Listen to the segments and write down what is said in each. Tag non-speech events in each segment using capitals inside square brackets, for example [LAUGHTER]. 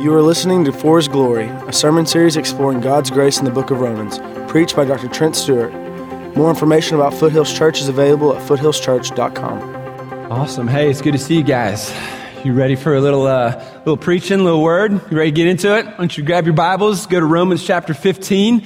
You are listening to For His Glory, a sermon series exploring God's grace in the book of Romans, preached by Dr. Trent Stewart. More information about Foothills Church is available at foothillschurch.com. Awesome. Hey, it's good to see you guys. You ready for a little, uh, little preaching, little word? You ready to get into it? Why don't you grab your Bibles, go to Romans chapter 15.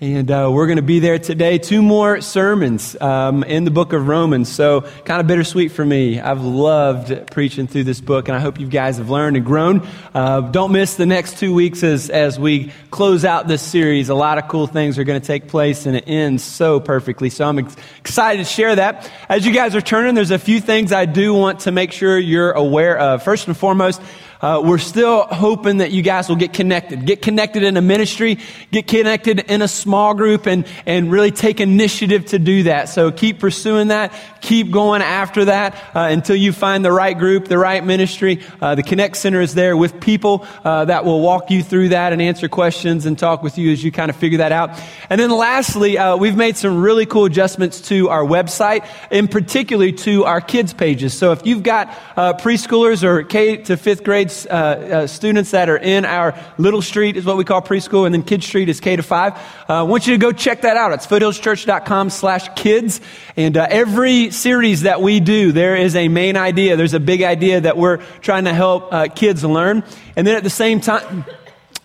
And uh, we're going to be there today. Two more sermons um, in the book of Romans. So, kind of bittersweet for me. I've loved preaching through this book, and I hope you guys have learned and grown. Uh, don't miss the next two weeks as, as we close out this series. A lot of cool things are going to take place, and it ends so perfectly. So, I'm ex- excited to share that. As you guys are turning, there's a few things I do want to make sure you're aware of. First and foremost, uh, we're still hoping that you guys will get connected. Get connected in a ministry, get connected in a small group, and, and really take initiative to do that. So keep pursuing that. Keep going after that uh, until you find the right group, the right ministry. Uh, the Connect Center is there with people uh, that will walk you through that and answer questions and talk with you as you kind of figure that out. And then lastly, uh, we've made some really cool adjustments to our website, in particular to our kids pages. So if you've got uh, preschoolers or K to fifth grade uh, uh, students that are in our Little Street is what we call preschool, and then Kid Street is K to five. Uh, I want you to go check that out. It's foothillschurch.com slash kids. And uh, every series that we do, there is a main idea. There's a big idea that we're trying to help uh, kids learn. And then at the same time,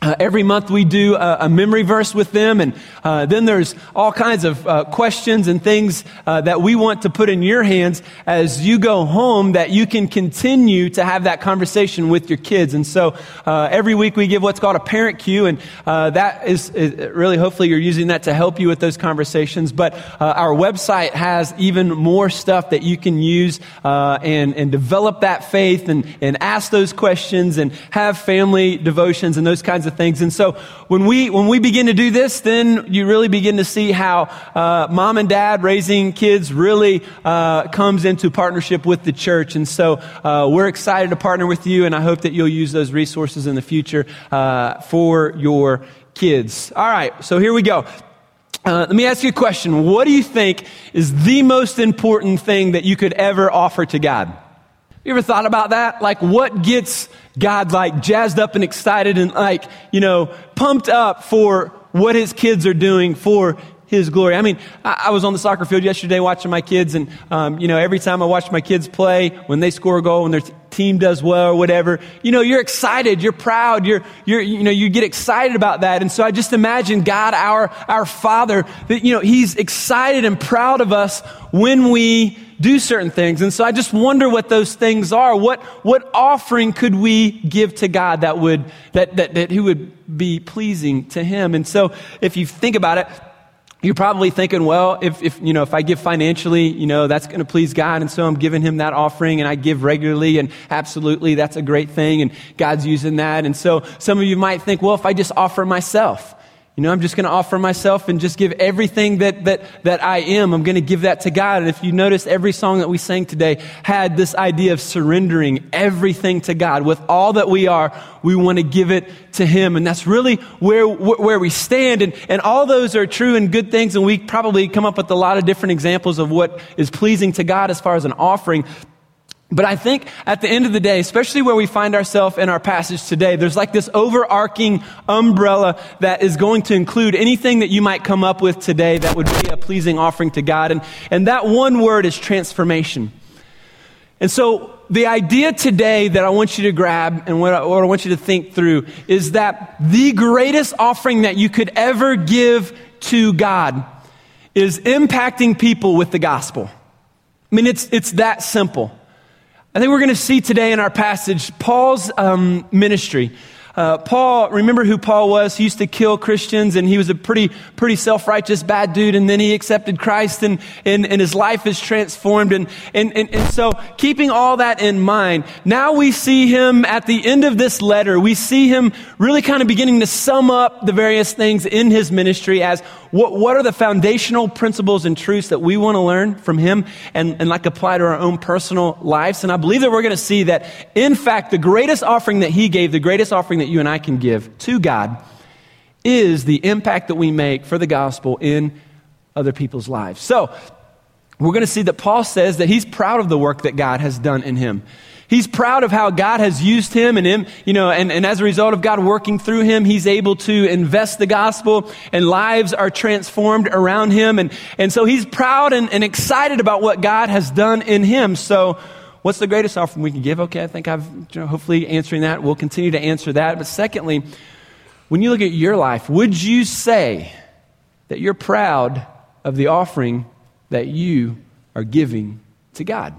uh, every month we do a, a, memory verse with them, and uh, then there's all kinds of uh, questions and things uh, that we want to put in your hands as you go home that you can continue to have that conversation with your kids. And so uh, every week we give what's called a parent cue, and uh, that is, is, really hopefully you're using that to help you with those conversations. But our website has even more stuff that you can use and, and develop that faith and, and ask those questions and have family devotions and those kinds of of things. And so when we, when we begin to do this, then you really begin to see how uh, mom and dad raising kids really uh, comes into partnership with the church. And so uh, we're excited to partner with you, and I hope that you'll use those resources in the future uh, for your kids. All right, so here we go. Uh, let me ask you a question. What do you think is the most important thing that you could ever offer to God? You ever thought about that? Like, what gets God like jazzed up and excited and like, you know, pumped up for what his kids are doing for his glory. I mean, I, I was on the soccer field yesterday watching my kids, and, um, you know, every time I watch my kids play, when they score a goal, when their team does well or whatever, you know, you're excited, you're proud, you're, you're, you know, you get excited about that. And so I just imagine God, our, our Father, that, you know, He's excited and proud of us when we do certain things. And so I just wonder what those things are. What, what offering could we give to God that would, that, that, that He would be pleasing to Him? And so if you think about it, you're probably thinking, well, if, if, you know, if I give financially, you know, that's going to please God. And so I'm giving him that offering and I give regularly and absolutely that's a great thing. And God's using that. And so some of you might think, well, if I just offer myself, you know, I'm just going to offer myself and just give everything that, that, that I am. I'm going to give that to God. And if you notice, every song that we sang today had this idea of surrendering everything to God. With all that we are, we want to give it to Him. And that's really where, where we stand. And, and all those are true and good things. And we probably come up with a lot of different examples of what is pleasing to God as far as an offering. But I think at the end of the day, especially where we find ourselves in our passage today, there's like this overarching umbrella that is going to include anything that you might come up with today that would be a pleasing offering to God. And, and that one word is transformation. And so the idea today that I want you to grab and what I, what I want you to think through is that the greatest offering that you could ever give to God is impacting people with the gospel. I mean, it's, it's that simple. I think we're going to see today in our passage Paul's um, ministry. Uh, Paul, remember who Paul was? He used to kill Christians and he was a pretty, pretty self-righteous bad dude. And then he accepted Christ and, and, and his life is transformed. And, and, and, and so keeping all that in mind, now we see him at the end of this letter, we see him really kind of beginning to sum up the various things in his ministry as what, what are the foundational principles and truths that we want to learn from him and, and like apply to our own personal lives. And I believe that we're going to see that in fact, the greatest offering that he gave, the greatest offering that you and I can give to God is the impact that we make for the gospel in other people's lives. So, we're going to see that Paul says that he's proud of the work that God has done in him. He's proud of how God has used him and him, you know, and, and as a result of God working through him, he's able to invest the gospel and lives are transformed around him. And, and so he's proud and, and excited about what God has done in him. So what's the greatest offering we can give? Okay, I think I've you know, hopefully answering that. We'll continue to answer that. But secondly, when you look at your life, would you say that you're proud of the offering that you are giving to God?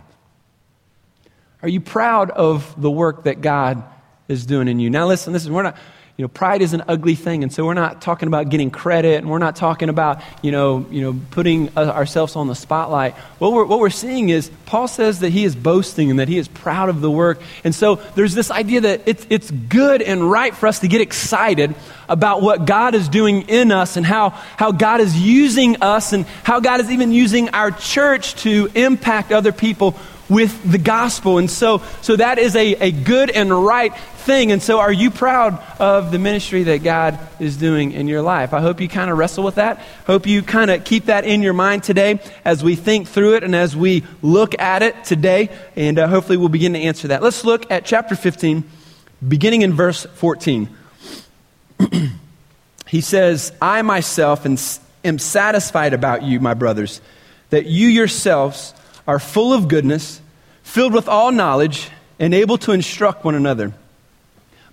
Are you proud of the work that God is doing in you? Now, listen, listen, we're not, you know, pride is an ugly thing, and so we're not talking about getting credit, and we're not talking about, you know, you know putting uh, ourselves on the spotlight. What we're, what we're seeing is Paul says that he is boasting and that he is proud of the work. And so there's this idea that it's, it's good and right for us to get excited about what God is doing in us and how, how God is using us and how God is even using our church to impact other people with the gospel. And so, so that is a, a good and right thing. And so, are you proud of the ministry that God is doing in your life? I hope you kind of wrestle with that. Hope you kind of keep that in your mind today as we think through it and as we look at it today. And uh, hopefully, we'll begin to answer that. Let's look at chapter 15, beginning in verse 14. [CLEARS THROAT] he says, I myself am satisfied about you, my brothers, that you yourselves are full of goodness, filled with all knowledge, and able to instruct one another.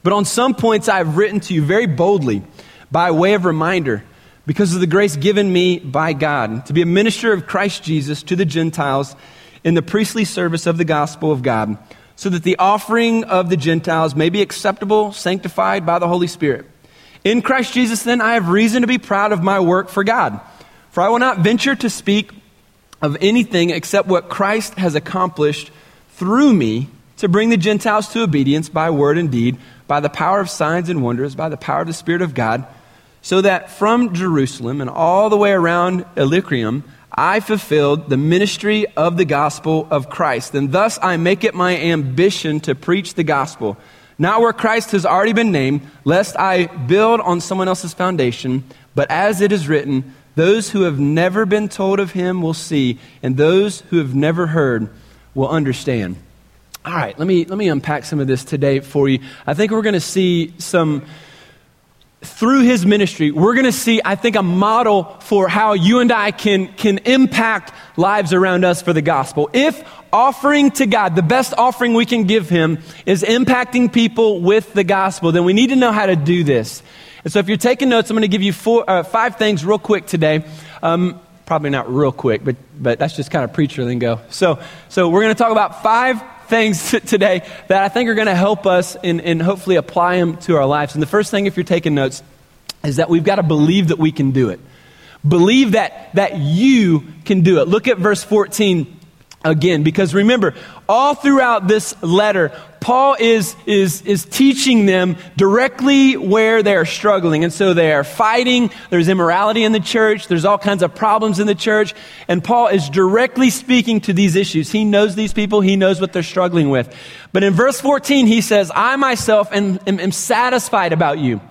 But on some points I have written to you very boldly by way of reminder, because of the grace given me by God, to be a minister of Christ Jesus to the Gentiles in the priestly service of the gospel of God, so that the offering of the Gentiles may be acceptable, sanctified by the Holy Spirit. In Christ Jesus, then, I have reason to be proud of my work for God. For I will not venture to speak of anything except what Christ has accomplished through me to bring the Gentiles to obedience by word and deed, by the power of signs and wonders, by the power of the Spirit of God, so that from Jerusalem and all the way around Illyricum, I fulfilled the ministry of the gospel of Christ. And thus I make it my ambition to preach the gospel, not where Christ has already been named, lest I build on someone else's foundation, but as it is written, those who have never been told of him will see, and those who have never heard will understand. All right, let me, let me unpack some of this today for you. I think we're going to see some, through his ministry, we're going to see, I think, a model for how you and I can, can impact lives around us for the gospel. If offering to God, the best offering we can give him, is impacting people with the gospel, then we need to know how to do this. And so if you're taking notes, I'm going to give you four, uh, five things real quick today. Um, probably not real quick, but, but that's just kind of preacher lingo. So, so we're going to talk about five things [LAUGHS] today that I think are going to help us and, and hopefully apply them to our lives. And the first thing, if you're taking notes, is that we've got to believe that we can do it. Believe that, that you can do it. Look at verse 14 again because remember all throughout this letter paul is, is, is teaching them directly where they're struggling. And so they are fighting there's immorality in the church there's all kinds of problems in the church and paul is directly speaking to these issues. He knows these people he knows what they're struggling with. But in verse 14 he says i myself am, am, am satisfied about you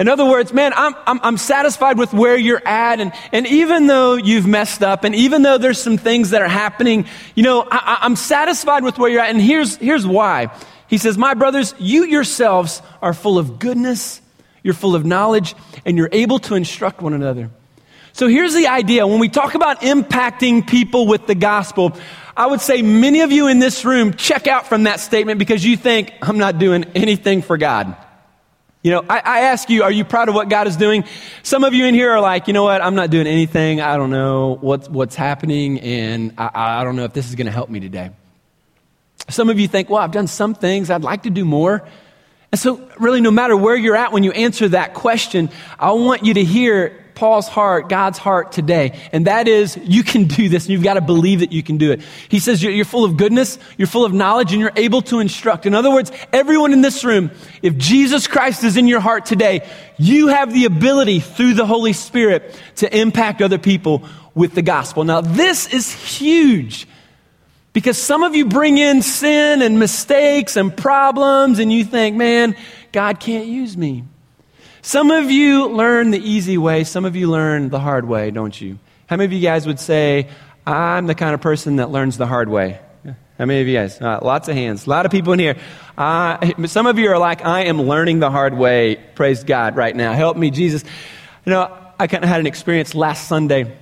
in other words, man, I'm, I'm, I'm, satisfied with where you're at. And, and even though you've messed up and even though there's some things that are happening, you know, I, I'm satisfied with where you're at. And here's, here's why. He says, My brothers, you yourselves are full of goodness, you're full of knowledge, and you're able to instruct one another. So here's the idea. When we talk about impacting people with the gospel, I would say many of you in this room check out from that statement because you think, I'm not doing anything for God. You know, I, I, ask you, are you proud of what God is doing? Some of you in here are like, you know what, I'm not doing anything. I don't know what's, what's happening, and I, I don't know if this is going to help me today. Some of you think, well, I've done some things, I'd like to do more. And so, really, no matter where you're at when you answer that question, I want you to hear Paul's heart, God's heart today. And that is, you can do this and you've got to believe that you can do it. He says you're, full of goodness, you're full of knowledge, and you're able to instruct. In other words, everyone in this room, if Jesus Christ is in your heart today, you have the ability through the Holy Spirit to impact other people with the gospel. Now, this is huge. Because some of you bring in sin and mistakes and problems, and you think, man, God can't use me. Some of you learn the easy way, some of you learn the hard way, don't you? How many of you guys would say, I'm the kind of person that learns the hard way? How many of you guys? Uh, lots of hands. A lot of people in here. Uh, some of you are like, I am learning the hard way. Praise God right now. Help me, Jesus. You know, I kind of had an experience last Sunday.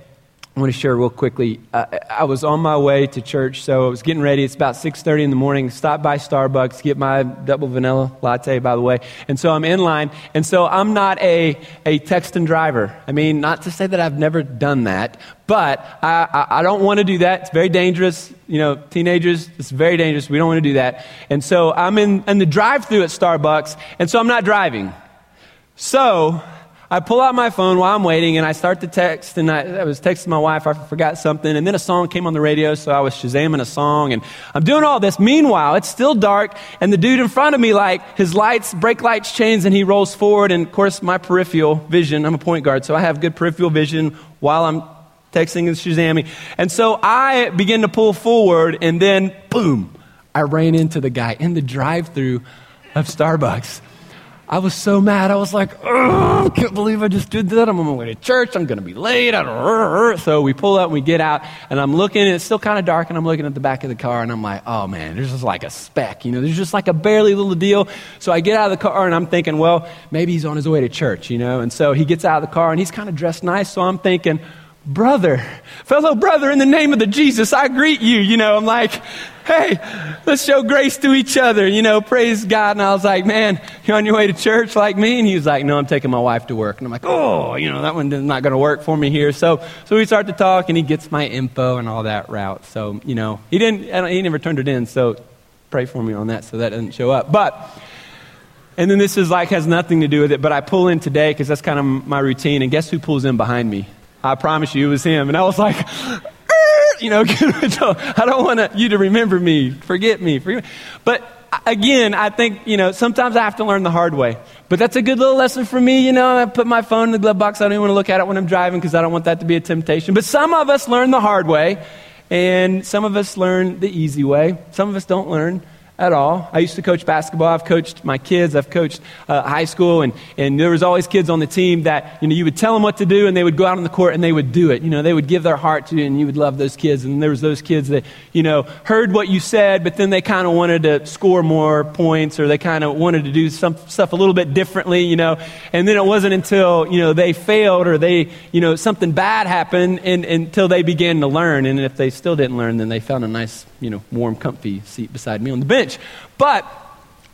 I want to share real quickly. Uh, I was on my way to church, so I was getting ready. It's about 6:30 in the morning. Stop by Starbucks, get my double vanilla latte, by the way. And so I'm in line, and so I'm not a a text and driver. I mean, not to say that I've never done that, but I, I, I don't want to do that. It's very dangerous. You know, teenagers, it's very dangerous. We don't want to do that. And so I'm in, in the drive-through at Starbucks, and so I'm not driving. So I pull out my phone while I'm waiting and I start to text. And I, I, was texting my wife, I forgot something. And then a song came on the radio, so I was shazamming a song. And I'm doing all this. Meanwhile, it's still dark. And the dude in front of me, like, his lights, brake lights change, and he rolls forward. And of course, my peripheral vision, I'm a point guard, so I have good peripheral vision while I'm texting and shazamming. And so I begin to pull forward, and then boom, I ran into the guy in the drive through of Starbucks. I was so mad. I was like, I can't believe I just did that. I'm on my way to church. I'm going to be late. So we pull up and we get out, and I'm looking, and it's still kind of dark, and I'm looking at the back of the car, and I'm like, oh man, there's just like a speck. You know, there's just like a barely little deal. So I get out of the car, and I'm thinking, well, maybe he's on his way to church, you know? And so he gets out of the car, and he's kind of dressed nice. So I'm thinking, brother, fellow brother, in the name of the Jesus, I greet you. You know, I'm like, hey, let's show grace to each other, you know, praise God. And I was like, man, you're on your way to church like me? And he was like, no, I'm taking my wife to work. And I'm like, oh, you know, that one is not going to work for me here. So, so we start to talk and he gets my info and all that route. So, you know, he didn't, he never turned it in. So pray for me on that so that doesn't show up. But, and then this is like, has nothing to do with it, but I pull in today because that's kind of my routine. And guess who pulls in behind me? I promise you it was him. And I was like, uh, you know, [LAUGHS] I don't want you to remember me, forget me, forget me. But again, I think, you know, sometimes I have to learn the hard way. But that's a good little lesson for me. You know, I put my phone in the glove box. I don't even want to look at it when I'm driving because I don't want that to be a temptation. But some of us learn the hard way, and some of us learn the easy way. Some of us don't learn at all. I used to coach basketball. I've coached my kids. I've coached uh, high school, and, and there was always kids on the team that you know you would tell them what to do, and they would go out on the court and they would do it. You know, they would give their heart to you, and you would love those kids. And there was those kids that you know heard what you said, but then they kind of wanted to score more points, or they kind of wanted to do some stuff a little bit differently. You know, and then it wasn't until you know they failed or they you know something bad happened, and, until they began to learn. And if they still didn't learn, then they found a nice you know warm, comfy seat beside me on the bench. But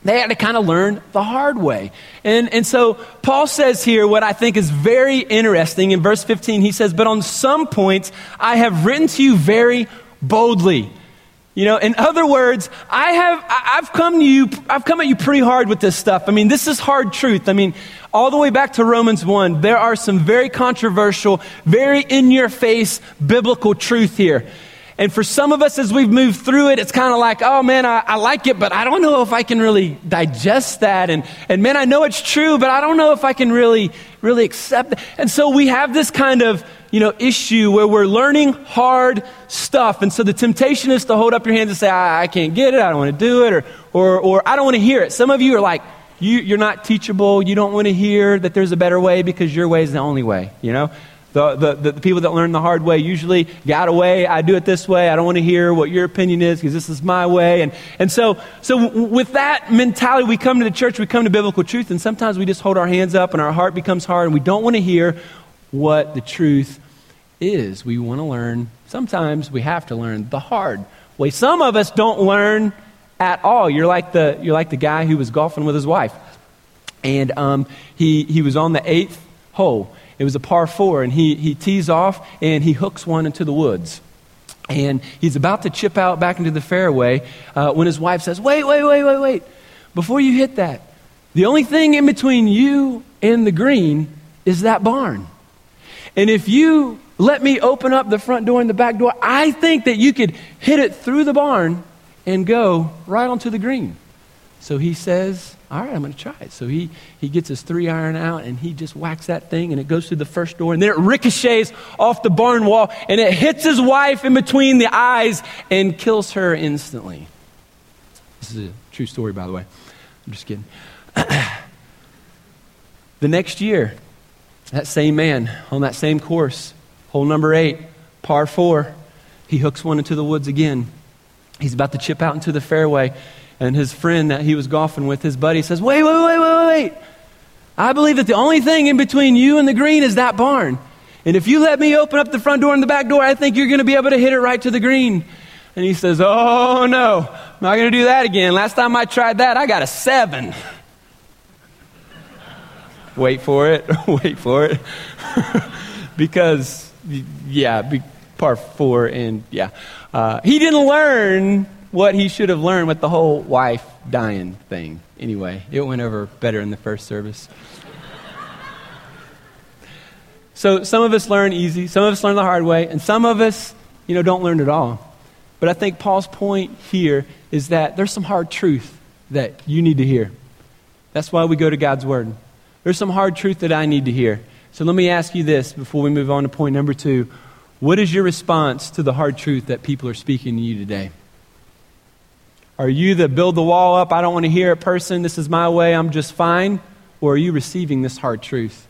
they had to kind of learn the hard way. And, and so Paul says here what I think is very interesting. In verse 15, he says, But on some points I have written to you very boldly. You know, in other words, I have, I've come to you, I've come at you pretty hard with this stuff. I mean, this is hard truth. I mean, all the way back to Romans 1, there are some very controversial, very in your face biblical truth here. And for some of us, as we've moved through it, it's kind of like, oh man, I, I, like it, but I don't know if I can really digest that. And, and man, I know it's true, but I don't know if I can really, really accept it. And so we have this kind of, you know, issue where we're learning hard stuff. And so the temptation is to hold up your hands and say, I, I can't get it, I don't want to do it, or, or, or I don't want to hear it. Some of you are like, you, you're not teachable, you don't want to hear that there's a better way because your way is the only way, you know? The, the, the, people that learn the hard way usually got away. I do it this way. I don't want to hear what your opinion is because this is my way. And, and so, so with that mentality, we come to the church, we come to biblical truth, and sometimes we just hold our hands up and our heart becomes hard and we don't want to hear what the truth is. We want to learn, sometimes we have to learn the hard way. Some of us don't learn at all. You're like the, you're like the guy who was golfing with his wife. And um, he, he was on the eighth hole it was a par four, and he, he tees off and he hooks one into the woods. And he's about to chip out back into the fairway uh, when his wife says, Wait, wait, wait, wait, wait. Before you hit that, the only thing in between you and the green is that barn. And if you let me open up the front door and the back door, I think that you could hit it through the barn and go right onto the green. So he says, all right, I'm going to try it. So he, he gets his three iron out and he just whacks that thing and it goes through the first door and then it ricochets off the barn wall and it hits his wife in between the eyes and kills her instantly. This is a true story, by the way. I'm just kidding. [CLEARS THROAT] the next year, that same man on that same course, hole number eight, par four, he hooks one into the woods again. He's about to chip out into the fairway, and his friend that he was golfing with, his buddy, says, Wait, wait, wait, wait, wait. I believe that the only thing in between you and the green is that barn. And if you let me open up the front door and the back door, I think you're going to be able to hit it right to the green. And he says, Oh, no, I'm not going to do that again. Last time I tried that, I got a seven. [LAUGHS] wait for it, [LAUGHS] wait for it. [LAUGHS] because, yeah, be, par four, and yeah. Uh, he didn't learn what he should have learned with the whole wife dying thing. Anyway, it went over better in the first service. so some of us learn easy, some of us learn the hard way, and some of us, you know, don't learn at all. But I think Paul's point here is that there's some hard truth that you need to hear. That's why we go to God's Word. There's some hard truth that I need to hear. So let me ask you this before we move on to point number two. What is your response to the hard truth that people are speaking to you today? Are you the build the wall up, I don't want to hear it person, this is my way, I'm just fine? Or are you receiving this hard truth?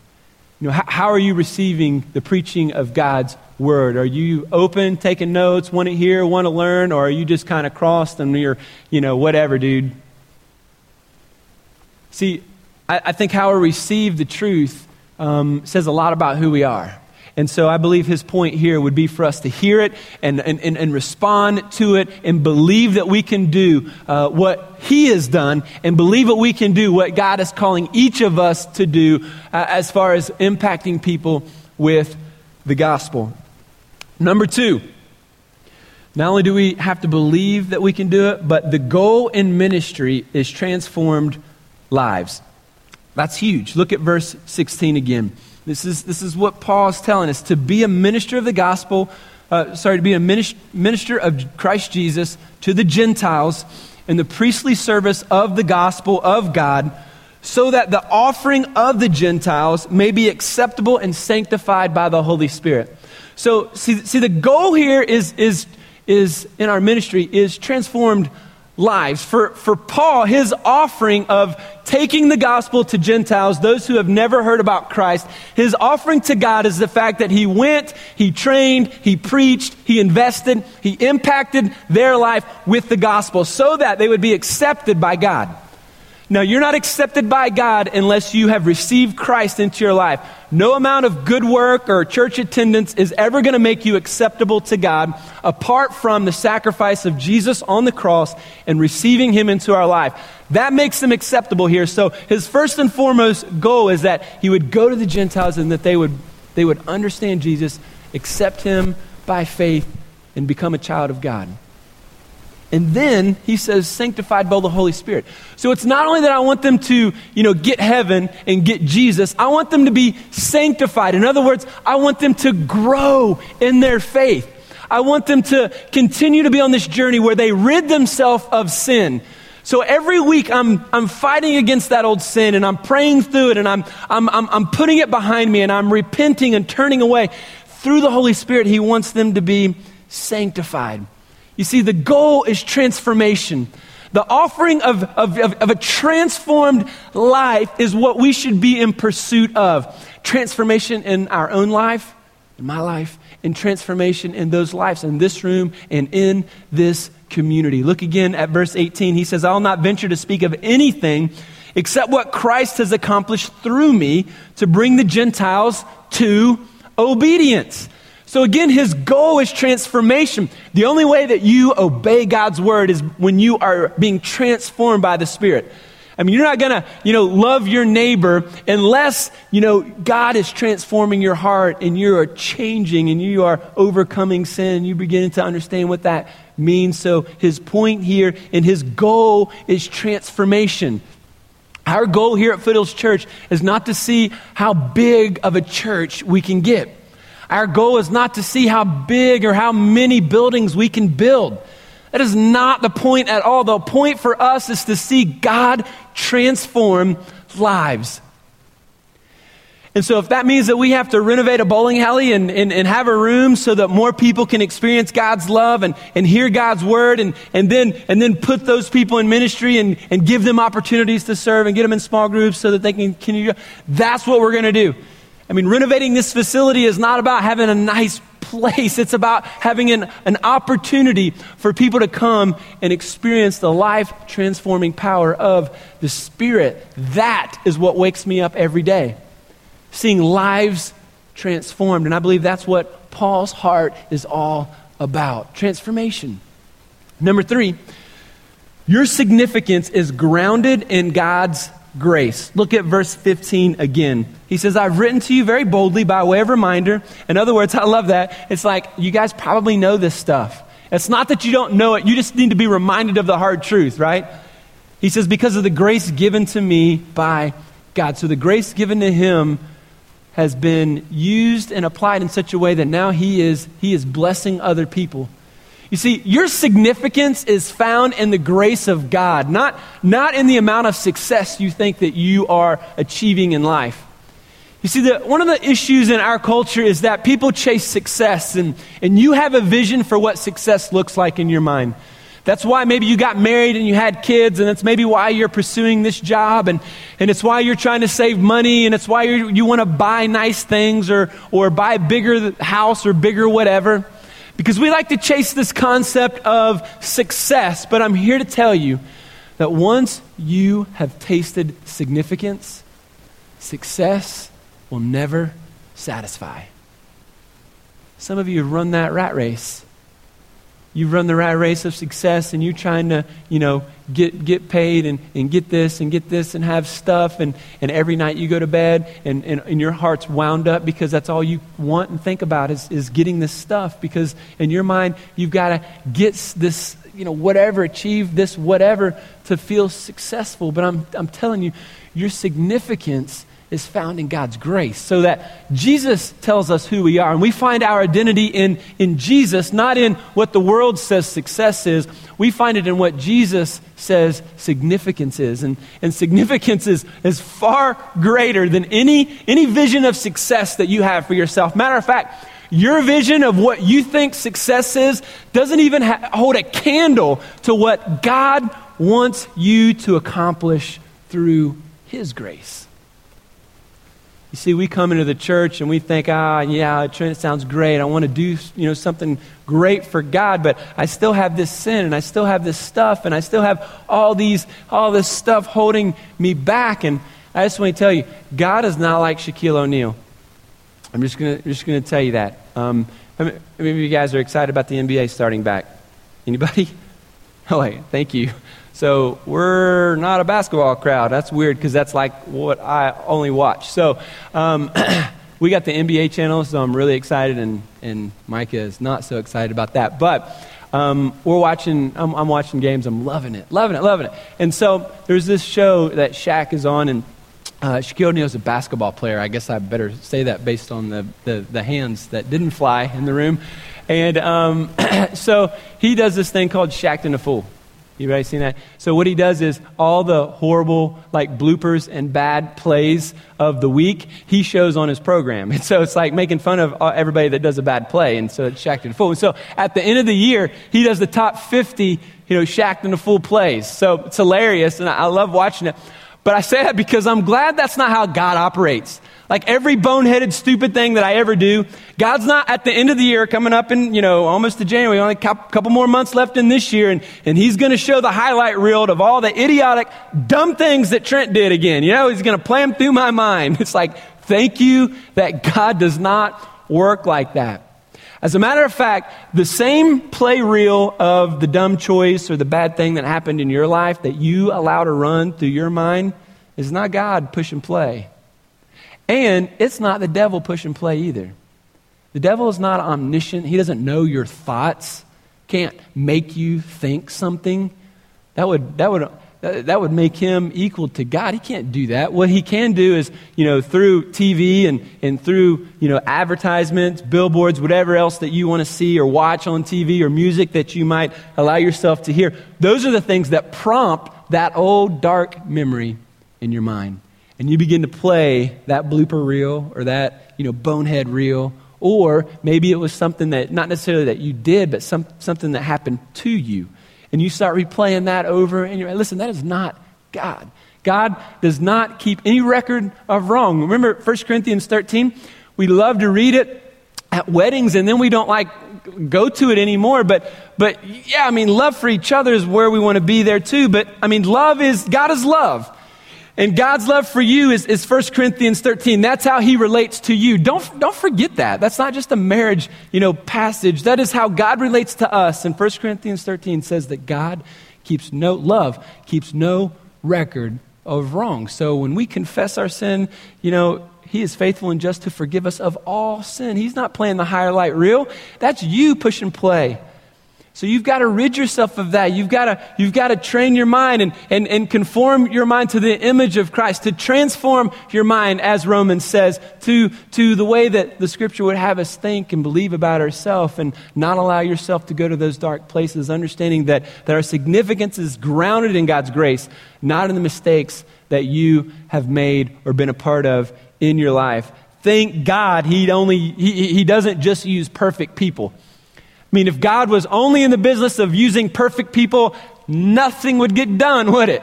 You know, how, how are you receiving the preaching of God's word? Are you open, taking notes, want to hear, want to learn, or are you just kind of crossed and you're, you know, whatever, dude? See, I, I think how we receive the truth um, says a lot about who we are. And so I believe his point here would be for us to hear it and, and, and, and respond to it and believe that we can do uh, what he has done and believe that we can do what God is calling each of us to do uh, as far as impacting people with the gospel. Number two, not only do we have to believe that we can do it, but the goal in ministry is transformed lives. That's huge. Look at verse 16 again. This is, this is what Paul is telling us to be a minister of the gospel, uh, sorry, to be a minister of Christ Jesus to the Gentiles in the priestly service of the gospel of God, so that the offering of the Gentiles may be acceptable and sanctified by the Holy Spirit. So, see, see the goal here is, is, is in our ministry is transformed lives. For, for Paul, his offering of taking the gospel to Gentiles, those who have never heard about Christ, his offering to God is the fact that he went, he trained, he preached, he invested, he impacted their life with the gospel so that they would be accepted by God. Now, you're not accepted by God unless you have received Christ into your life. No amount of good work or church attendance is ever going to make you acceptable to God apart from the sacrifice of Jesus on the cross and receiving Him into our life. That makes Him acceptable here. So, His first and foremost goal is that He would go to the Gentiles and that they would, they would understand Jesus, accept Him by faith, and become a child of God. And then he says, sanctified by the Holy Spirit. So it's not only that I want them to, you know, get heaven and get Jesus, I want them to be sanctified. In other words, I want them to grow in their faith. I want them to continue to be on this journey where they rid themselves of sin. So every week I'm, I'm fighting against that old sin and I'm praying through it and I'm, I'm, I'm, I'm putting it behind me and I'm repenting and turning away. Through the Holy Spirit, He wants them to be sanctified. You see, the goal is transformation. The offering of, of, of, of, a transformed life is what we should be in pursuit of. Transformation in our own life, in my life, and transformation in those lives, in this room and in this community. Look again at verse 18. He says, I'll not venture to speak of anything except what Christ has accomplished through me to bring the Gentiles to obedience. So again, his goal is transformation. The only way that you obey God's word is when you are being transformed by the Spirit. I mean, you're not going to, you know, love your neighbor unless, you know, God is transforming your heart and you are changing and you are overcoming sin. You begin to understand what that means. So his point here and his goal is transformation. Our goal here at Foothills Church is not to see how big of a church we can get. Our goal is not to see how big or how many buildings we can build. That is not the point at all. The point for us is to see God transform lives. And so, if that means that we have to renovate a bowling alley and, and, and, have a room so that more people can experience God's love and, and hear God's word, and, and, then, and then put those people in ministry and, and give them opportunities to serve and get them in small groups so that they can continue, that's what we're going to do. I mean, renovating this facility is not about having a nice place. It's about having an, an opportunity for people to come and experience the life transforming power of the Spirit. That is what wakes me up every day. Seeing lives transformed. And I believe that's what Paul's heart is all about transformation. Number three, your significance is grounded in God's grace. Look at verse 15 again. He says, I've written to you very boldly by way of reminder. In other words, [LAUGHS] I love that. It's like you guys probably know this stuff. It's not that you don't know it, you just need to be reminded of the hard truth, right? He says, Because of the grace given to me by God. So the grace given to him has been used and applied in such a way that now he is, he is blessing other people. You see, your significance is found in the grace of God, not, not in the amount of success you think that you are achieving in life. You see, the, one of the issues in our culture is that people chase success, and, and you have a vision for what success looks like in your mind. That's why maybe you got married and you had kids, and that's maybe why you're pursuing this job, and, and it's why you're trying to save money, and it's why you want to buy nice things or, or buy a bigger house or bigger whatever. Because we like to chase this concept of success, but I'm here to tell you that once you have tasted significance, success will never satisfy. Some of you have run that rat race you run the right race of success and you're trying to, you know, get, get paid and, and get this and get this and have stuff. And, and every night you go to bed and, and, and your heart's wound up because that's all you want and think about is, is getting this stuff. Because in your mind, you've got to get this, you know, whatever, achieve this whatever to feel successful. But I'm, I'm telling you, your significance is found in God's grace. So that Jesus tells us who we are. And we find our identity in, in Jesus, not in what the world says success is. We find it in what Jesus says significance is. And, and significance is, is far greater than any, any vision of success that you have for yourself. Matter of fact, your vision of what you think success is doesn't even ha- hold a candle to what God wants you to accomplish through His grace. You see, we come into the church and we think, ah, yeah, Trent sounds great. I want to do, you know, something great for God, but I still have this sin and I still have this stuff and I still have all these, all this stuff holding me back. And I just want to tell you, God is not like Shaquille O'Neal. I'm just going just to tell you that. Um, maybe you guys are excited about the NBA starting back. Anybody? [LAUGHS] Oh, wait, thank you. So we're not a basketball crowd. That's weird because that's like what I only watch. So um, [CLEARS THROAT] we got the NBA channel, so I'm really excited, and, and Micah is not so excited about that. But um, we're watching, I'm, I'm, watching games. I'm loving it, loving it, loving it. And so there's this show that Shaq is on, and uh, Shaquille O'Neal is a basketball player. I guess I better say that based on the, the, the hands that didn't fly in the room. And um, [CLEARS THROAT] so he does this thing called Shaqtin' a Fool. You guys seen that? So what he does is all the horrible like bloopers and bad plays of the week he shows on his program. [LAUGHS] And so it's like making fun of uh, everybody that does a bad play. And so it's Shaq and Fool. And so at the end of the year, he does the top 50, you know, Shaq and the Fool plays. So it's hilarious and I love watching it. But I say that because I'm glad that's not how God operates. Like every boneheaded, stupid thing that I ever do, God's not at the end of the year coming up in, you know, almost to January, only a couple more months left in this year, and, and He's going to show the highlight reel of all the idiotic, dumb things that Trent did again. You know, He's going to play them through my mind. [LAUGHS] It's like, thank you that God does not work like that. As a matter of fact, the same play reel of the dumb choice or the bad thing that happened in your life that you allow to run through your mind is not God push and play. And it's not the devil push and play either. The devil is not omniscient. He doesn't know your thoughts, can't make you think something. That would, that would, Uh, that would make him equal to God. He can't do that. What he can do is, you know, through TV and, and through, you know, advertisements, billboards, whatever else that you want to see or watch on TV or music that you might allow yourself to hear. Those are the things that prompt that old dark memory in your mind and you begin to play that blooper reel or that, you know, bonehead reel, or maybe it was something that, not necessarily that you did, but some, something that happened to you. And you start replaying that over, and you're like, listen, that is not God. God does not keep any record of wrong. Remember 1 Corinthians 13? We love to read it at weddings and then we don't like go to it anymore. But, but yeah, I mean, love for each other is where we want to be there too. But I mean, love is, God is love. And God's love for you is, is 1 Corinthians 13. That's how he relates to you. Don't, don't forget that. That's not just a marriage, you know, passage. That is how God relates to us. And 1 Corinthians 13 says that God keeps no, love keeps no record of wrong. So when we confess our sin, you know, he is faithful and just to forgive us of all sin. He's not playing the higher light reel. That's you push and play. So you've got to rid yourself of that. You've got to, you've got to train your mind and, and, and conform your mind to the image of Christ, to transform your mind, as Romans says, to, to the way that the scripture would have us think and believe about ourselves and not allow yourself to go to those dark places, understanding that, that our significance is grounded in God's grace, not in the mistakes that you have made or been a part of in your life. Thank God he only, he, he doesn't just use perfect people. I mean, if God was only in the business of using perfect people, nothing would get done, [LAUGHS] would it?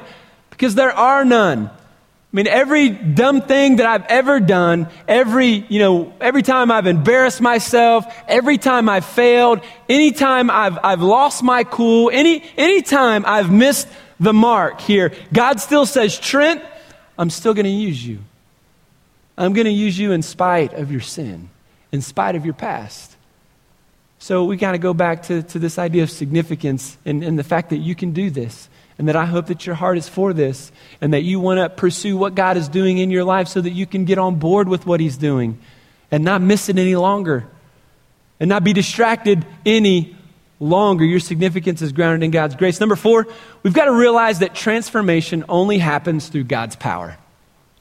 Because there are none. I mean, every dumb thing that I've ever done, every, you know, every time I've embarrassed myself, every time I've failed, anytime I've, I've lost my cool, any, anytime I've missed the mark here, God still says, Trent, I'm still going to use you. I'm going to use you in spite of your sin, in spite of your past. So we got to go back to, to this idea of significance and, and the fact that you can do this. And that I hope that your heart is for this and that you want to pursue what God is doing in your life so that you can get on board with what He's doing and not miss it any longer and not be distracted any longer. Your significance is grounded in God's grace. Number four, we've got to realize that transformation only happens through God's power.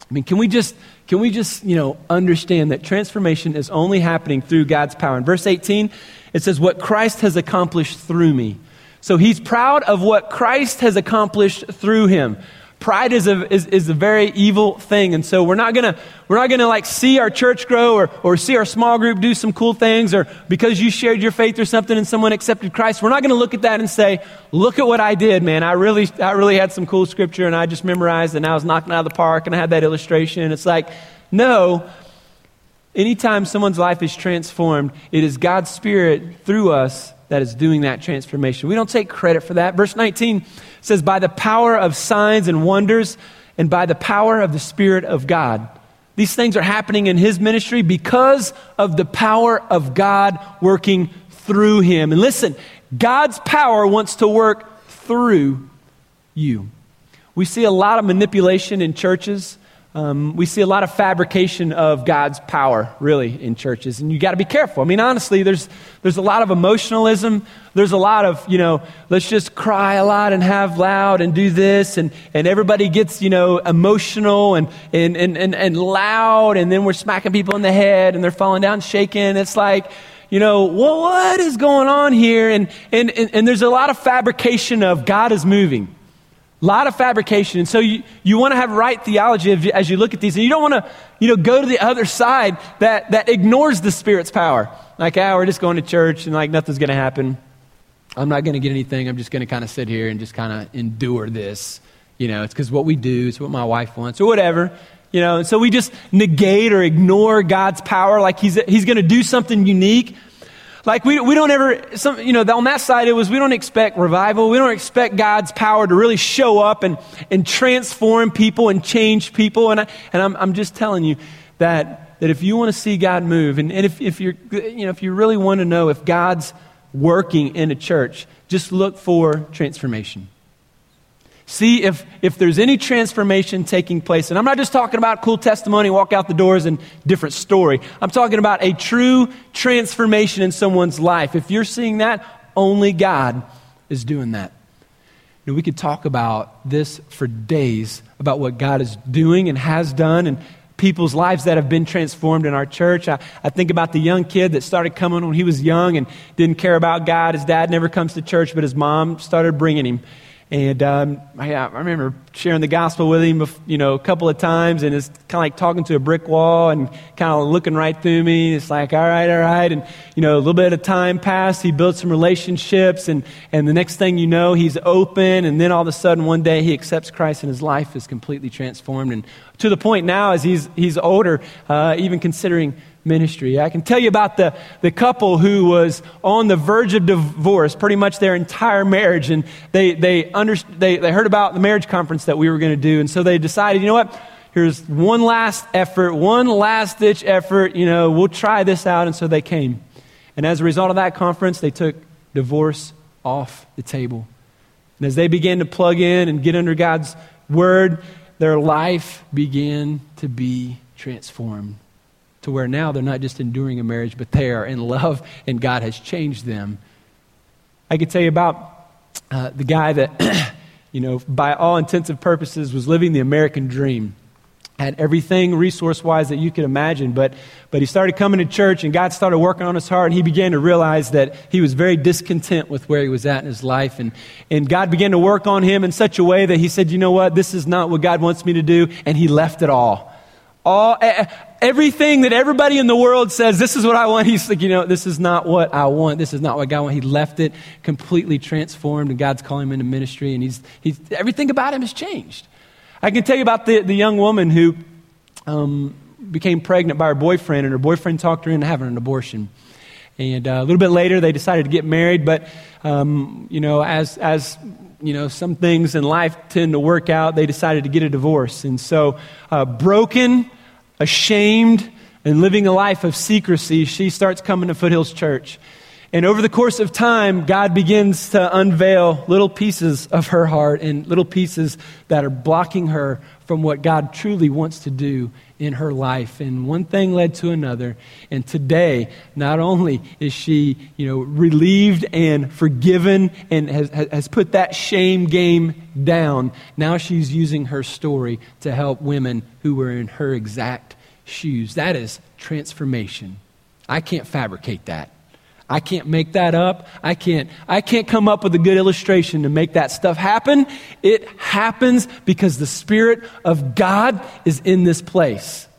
I mean, can we just can we just, you know, understand that transformation is only happening through God's power? In verse 18, it says, What Christ has accomplished through me. So he's proud of what Christ has accomplished through him. Pride is a, is, is a very evil thing. And so we're not gonna, we're not gonna like see our church grow or, or see our small group do some cool things or because you shared your faith or something and someone accepted Christ. We're not gonna look at that and say, look at what I did, man. I really, I really had some cool scripture and I just memorized and I was knocking out of the park and I had that illustration. It's like, no, Anytime someone's life is transformed, it is God's Spirit through us that is doing that transformation. We don't take credit for that. Verse 19 says, By the power of signs and wonders, and by the power of the Spirit of God. These things are happening in his ministry because of the power of God working through him. And listen, God's power wants to work through you. We see a lot of manipulation in churches. Um, we see a lot of fabrication of God's power, really, in churches. And you got to be careful. I mean, honestly, there's, there's a lot of emotionalism. There's a lot of, you know, let's just cry a lot and have loud and do this. And, and everybody gets, you know, emotional and, and, and, and, and loud. And then we're smacking people in the head and they're falling down shaking. It's like, you know, well, what is going on here? And, and, and, and there's a lot of fabrication of God is moving. A lot of fabrication. And so you, you want to have right theology as you look at these. And you don't want to, you know, go to the other side that, that ignores the Spirit's power. Like, ah, we're just going to church and like nothing's going to happen. I'm not going to get anything. I'm just going to kind of sit here and just kind of endure this. You know, it's because what we do, it's what my wife wants or whatever. You know, and so we just negate or ignore God's power like he's, he's going to do something unique. Like we, we don't ever, some, you know, on that side it was we don't expect revival. We don't expect God's power to really show up and, and transform people and change people. And, I, and I'm, I'm just telling you that, that if you want to see God move and, and if, if, you're, you know, if you really want to know if God's working in a church, just look for transformation. See if, if there's any transformation taking place. And I'm not just talking about cool testimony, walk out the doors, and different story. I'm talking about a true transformation in someone's life. If you're seeing that, only God is doing that. Know, we could talk about this for days about what God is doing and has done and people's lives that have been transformed in our church. I, I think about the young kid that started coming when he was young and didn't care about God. His dad never comes to church, but his mom started bringing him. And um, I, I, remember sharing the gospel with him, you know, a couple of times, and it's kind of like talking to a brick wall and kind of looking right through me. It's like, all right, all right. And, you know, a little bit of time passed. He built some relationships, and, and the next thing you know, he's open. And then all of a sudden, one day, he accepts Christ, and his life is completely transformed. And to the point now, as he's, he's older, uh, even considering ministry. I can tell you about the, the couple who was on the verge of divorce pretty much their entire marriage. And they, they, under, they, they heard about the marriage conference that we were going to do. And so they decided, you know what? Here's one last effort, one last ditch effort. You know, we'll try this out. And so they came. And as a result of that conference, they took divorce off the table. And as they began to plug in and get under God's word, their life began to be transformed to where now they're not just enduring a marriage, but they are in love and God has changed them. I could tell you about uh, the guy that, [CLEARS THROAT] you know, by all intensive purposes was living the American dream. Had everything resource wise that you could imagine, but, but he started coming to church and God started working on his heart and he began to realize that he was very discontent with where he was at in his life. And, and God began to work on him in such a way that he said, You know what? This is not what God wants me to do. And he left it all all everything that everybody in the world says this is what i want. He's like you know this is not what i want. This is not what god wants. He left it completely transformed and god's calling him into ministry and he's, he's everything about him has changed. I can tell you about the, the young woman who um, became pregnant by her boyfriend and her boyfriend talked her into having an abortion. And uh, a little bit later they decided to get married but um, you know as as you know, some things in life tend to work out. They decided to get a divorce. And so, uh, broken, ashamed, and living a life of secrecy, she starts coming to Foothills Church. And over the course of time, God begins to unveil little pieces of her heart and little pieces that are blocking her from what God truly wants to do in her life. And one thing led to another. And today, not only is she, you know, relieved and forgiven and has, has put that shame game down, now she's using her story to help women who were in her exact shoes. That is transformation. I can't fabricate that. I can't make that up. I can't, I can't come up with a good illustration to make that stuff happen. It happens because the Spirit of God is in this place.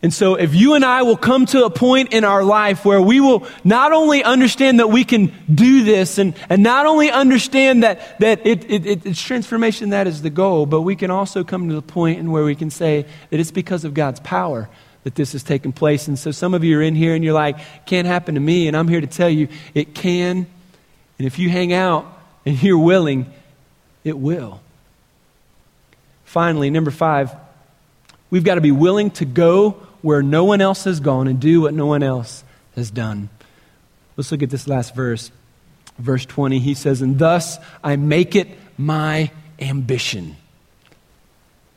And so, if you and I will come to a point in our life where we will not only understand that we can do this and, and not only understand that, that it, it, it, it's transformation that is the goal, but we can also come to the point in where we can say that it's because of God's power that this has taken place. And so some of you are in here and you're like, can't happen to me. And I'm here to tell you it can. And if you hang out and [LAUGHS] you're willing, it will. Finally, number five, we've got to be willing to go where no one else has gone and do what no one else has done. Let's look at this last verse. Verse 20, he says, And thus I make it my ambition.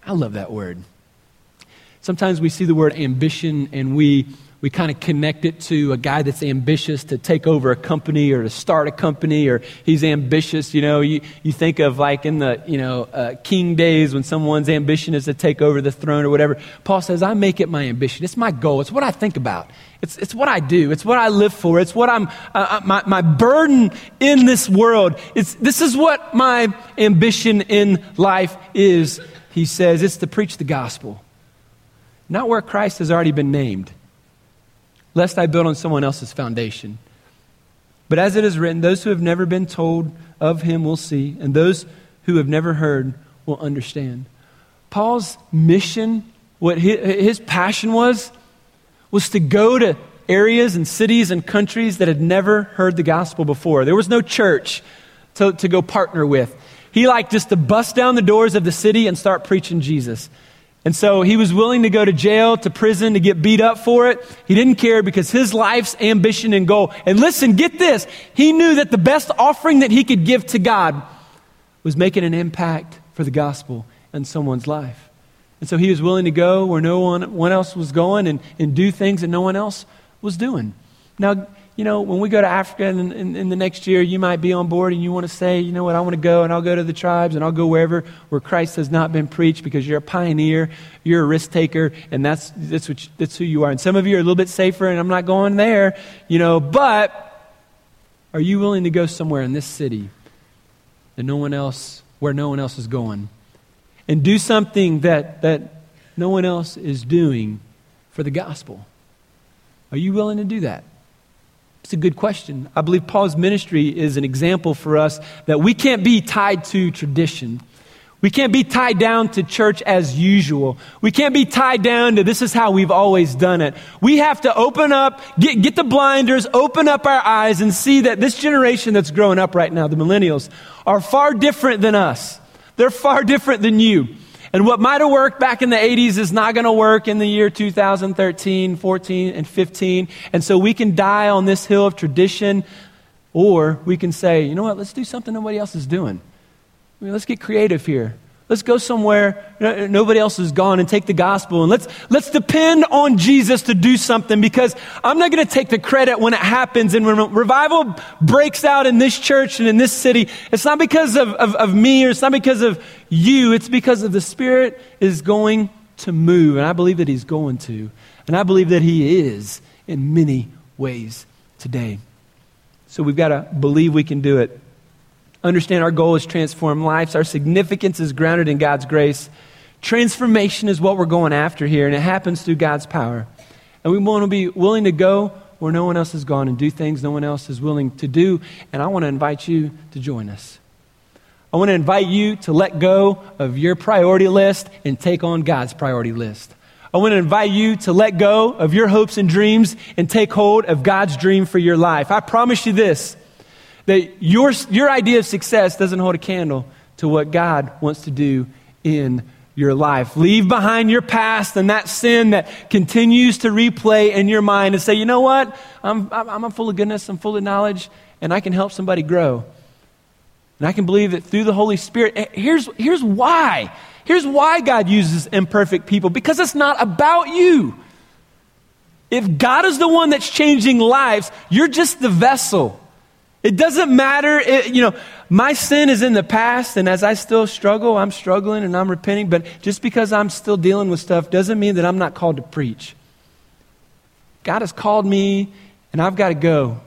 I love that word. Sometimes we see the word ambition and we, we kind of connect it to a guy that's ambitious to take over a company or to start a company or he's ambitious. You know, you, you think of like in the, you know, uh, king days when someone's ambition is to take over the throne or whatever. Paul says, I make it my ambition. It's my goal. It's what I think about. It's, it's what I do. It's what I live for. It's what I'm, uh, uh my, my burden in this world. It's, this is what my ambition in life is. He says, it's to preach the gospel not where Christ has already been named, lest I build on someone else's foundation. But as it is written, those who have never been told of him will see, and those who have never heard will understand. Paul's mission, what his passion was, was to go to areas and cities and countries that had never heard the gospel before. There was no church to, to go partner with. He liked just to bust down the doors of the city and start preaching Jesus. And so he was willing to go to jail, to prison, to get beat up for it. He didn't care because his life's ambition and goal. And listen, get this. He knew that the best offering that he could give to God was making an impact for the gospel in someone's life. And so he was willing to go where no one, one else was going and, and do things that no one else was doing. Now, you know, when we go to Africa in, in, in, the next year, you might be on board and you want to say, you know what, I want to go and I'll go to the tribes and I'll go wherever where Christ has not been preached because you're a pioneer, you're a risk taker, and that's, that's, what you, that's who you are. And some of you are a little bit safer and I'm not going there, you know, but are you willing to go somewhere in this city that no one else, where no one else is going? And do something that, that no one else is doing for the gospel? Are you willing to do that? It's a good question. I believe Paul's ministry is an example for us that we can't be tied to tradition. We can't be tied down to church as usual. We can't be tied down to this is how we've always done it. We have to open up, get, get the blinders, open up our eyes, and see that this generation that's growing up right now, the millennials, are far different than us. They're far different than you. And what might have worked back in the 80s is not going to work in the year 2013, 14, and 15. And so we can die on this hill of tradition, or we can say, you know what, let's do something nobody else is doing. I mean, let's get creative here. Let's go somewhere nobody else has gone and take the gospel and let's, let's depend on Jesus to do something because I'm not going to take the credit when it happens and when revival breaks out in this church and in this city. It's not because of, of, of me or it's not because of you. It's because of the Spirit is going to move. And I believe that He's going to. And I believe that He is in many ways today. So we've got to believe we can do it. Understand our goal is transform lives. Our significance is grounded in God's grace. Transformation is what we're going after here, and it happens through God's power. And we want to be willing to go where no one else has gone and do things no one else is willing to do. And I want to invite you to join us. I want to invite you to let go of your priority list and take on God's priority list. I want to invite you to let go of your hopes and dreams and take hold of God's dream for your life. I promise you this that your, your idea of success doesn't hold a candle to what God wants to do in your life. Leave behind your past and that sin that continues to replay in your mind and say, you know what? I'm, I'm, full of goodness, I'm full of knowledge, and I can help somebody grow. And I can believe that through the Holy Spirit. Eh, here's, here's why. Here's why God uses imperfect people because it's not about you. If God is the one that's changing lives, you're just the vessel. It doesn't matter, it, you know, my sin is in the past, and as I still struggle, I'm struggling and I'm repenting, but just because I'm still dealing with stuff doesn't mean that I'm not called to preach. God has called me, and I've got to go.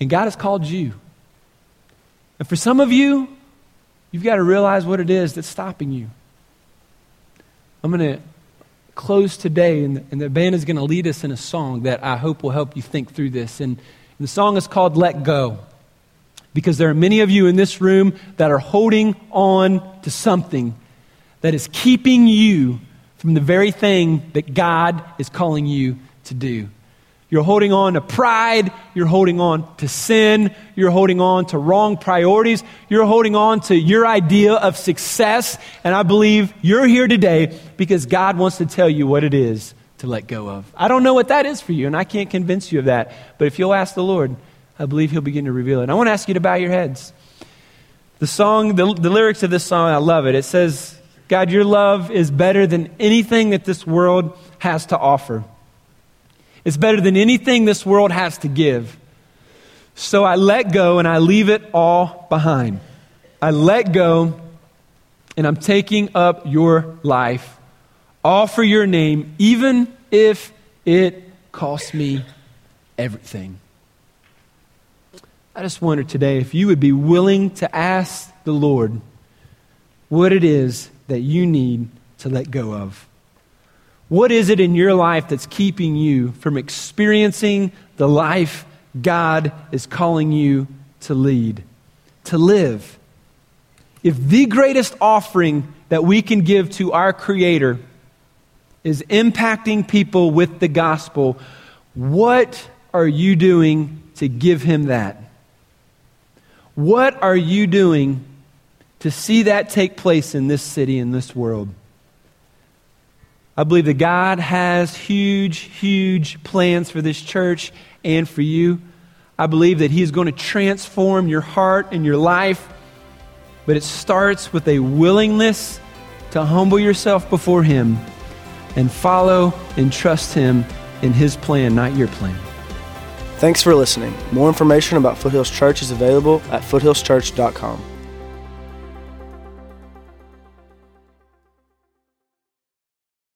And God has called you. And for some of you, you've got to realize what it is that's stopping you. I'm going to close today, and the, and the band is going to lead us in a song that I hope will help you think through this. And the song is called Let Go because there are many of you in this room that are holding on to something that is keeping you from the very thing that God is calling you to do. You're holding on to pride. You're holding on to sin. You're holding on to wrong priorities. You're holding on to your idea of success. And I believe you're here today because God wants to tell you what it is to let go of. I don't know what that is for you, and I can't convince you of that. But if you'll ask the Lord, I believe He'll begin to reveal it. I want to ask you to bow your heads. The song, the, the lyrics of this song, I love it. It says, God, your love is better than anything that this world has to offer. It's better than anything this world has to give. So I let go and I leave it all behind. I let go and I'm taking up your life all for your name, even if it costs me everything. I just wonder today if you would be willing to ask the Lord what it is that you need to let go of. What is it in your life that's keeping you from experiencing the life God is calling you to lead, to live? If the greatest offering that we can give to our Creator is impacting people with the gospel, what are you doing to give him that? What are you doing to see that take place in this city, in this world? I believe that God has huge, huge plans for this church and for you. I believe that He is going to transform your heart and your life, but it starts with a willingness to humble yourself before Him and follow and trust Him in His plan, not your plan. Thanks for listening. More information about Foothills Church is available at foothillschurch.com.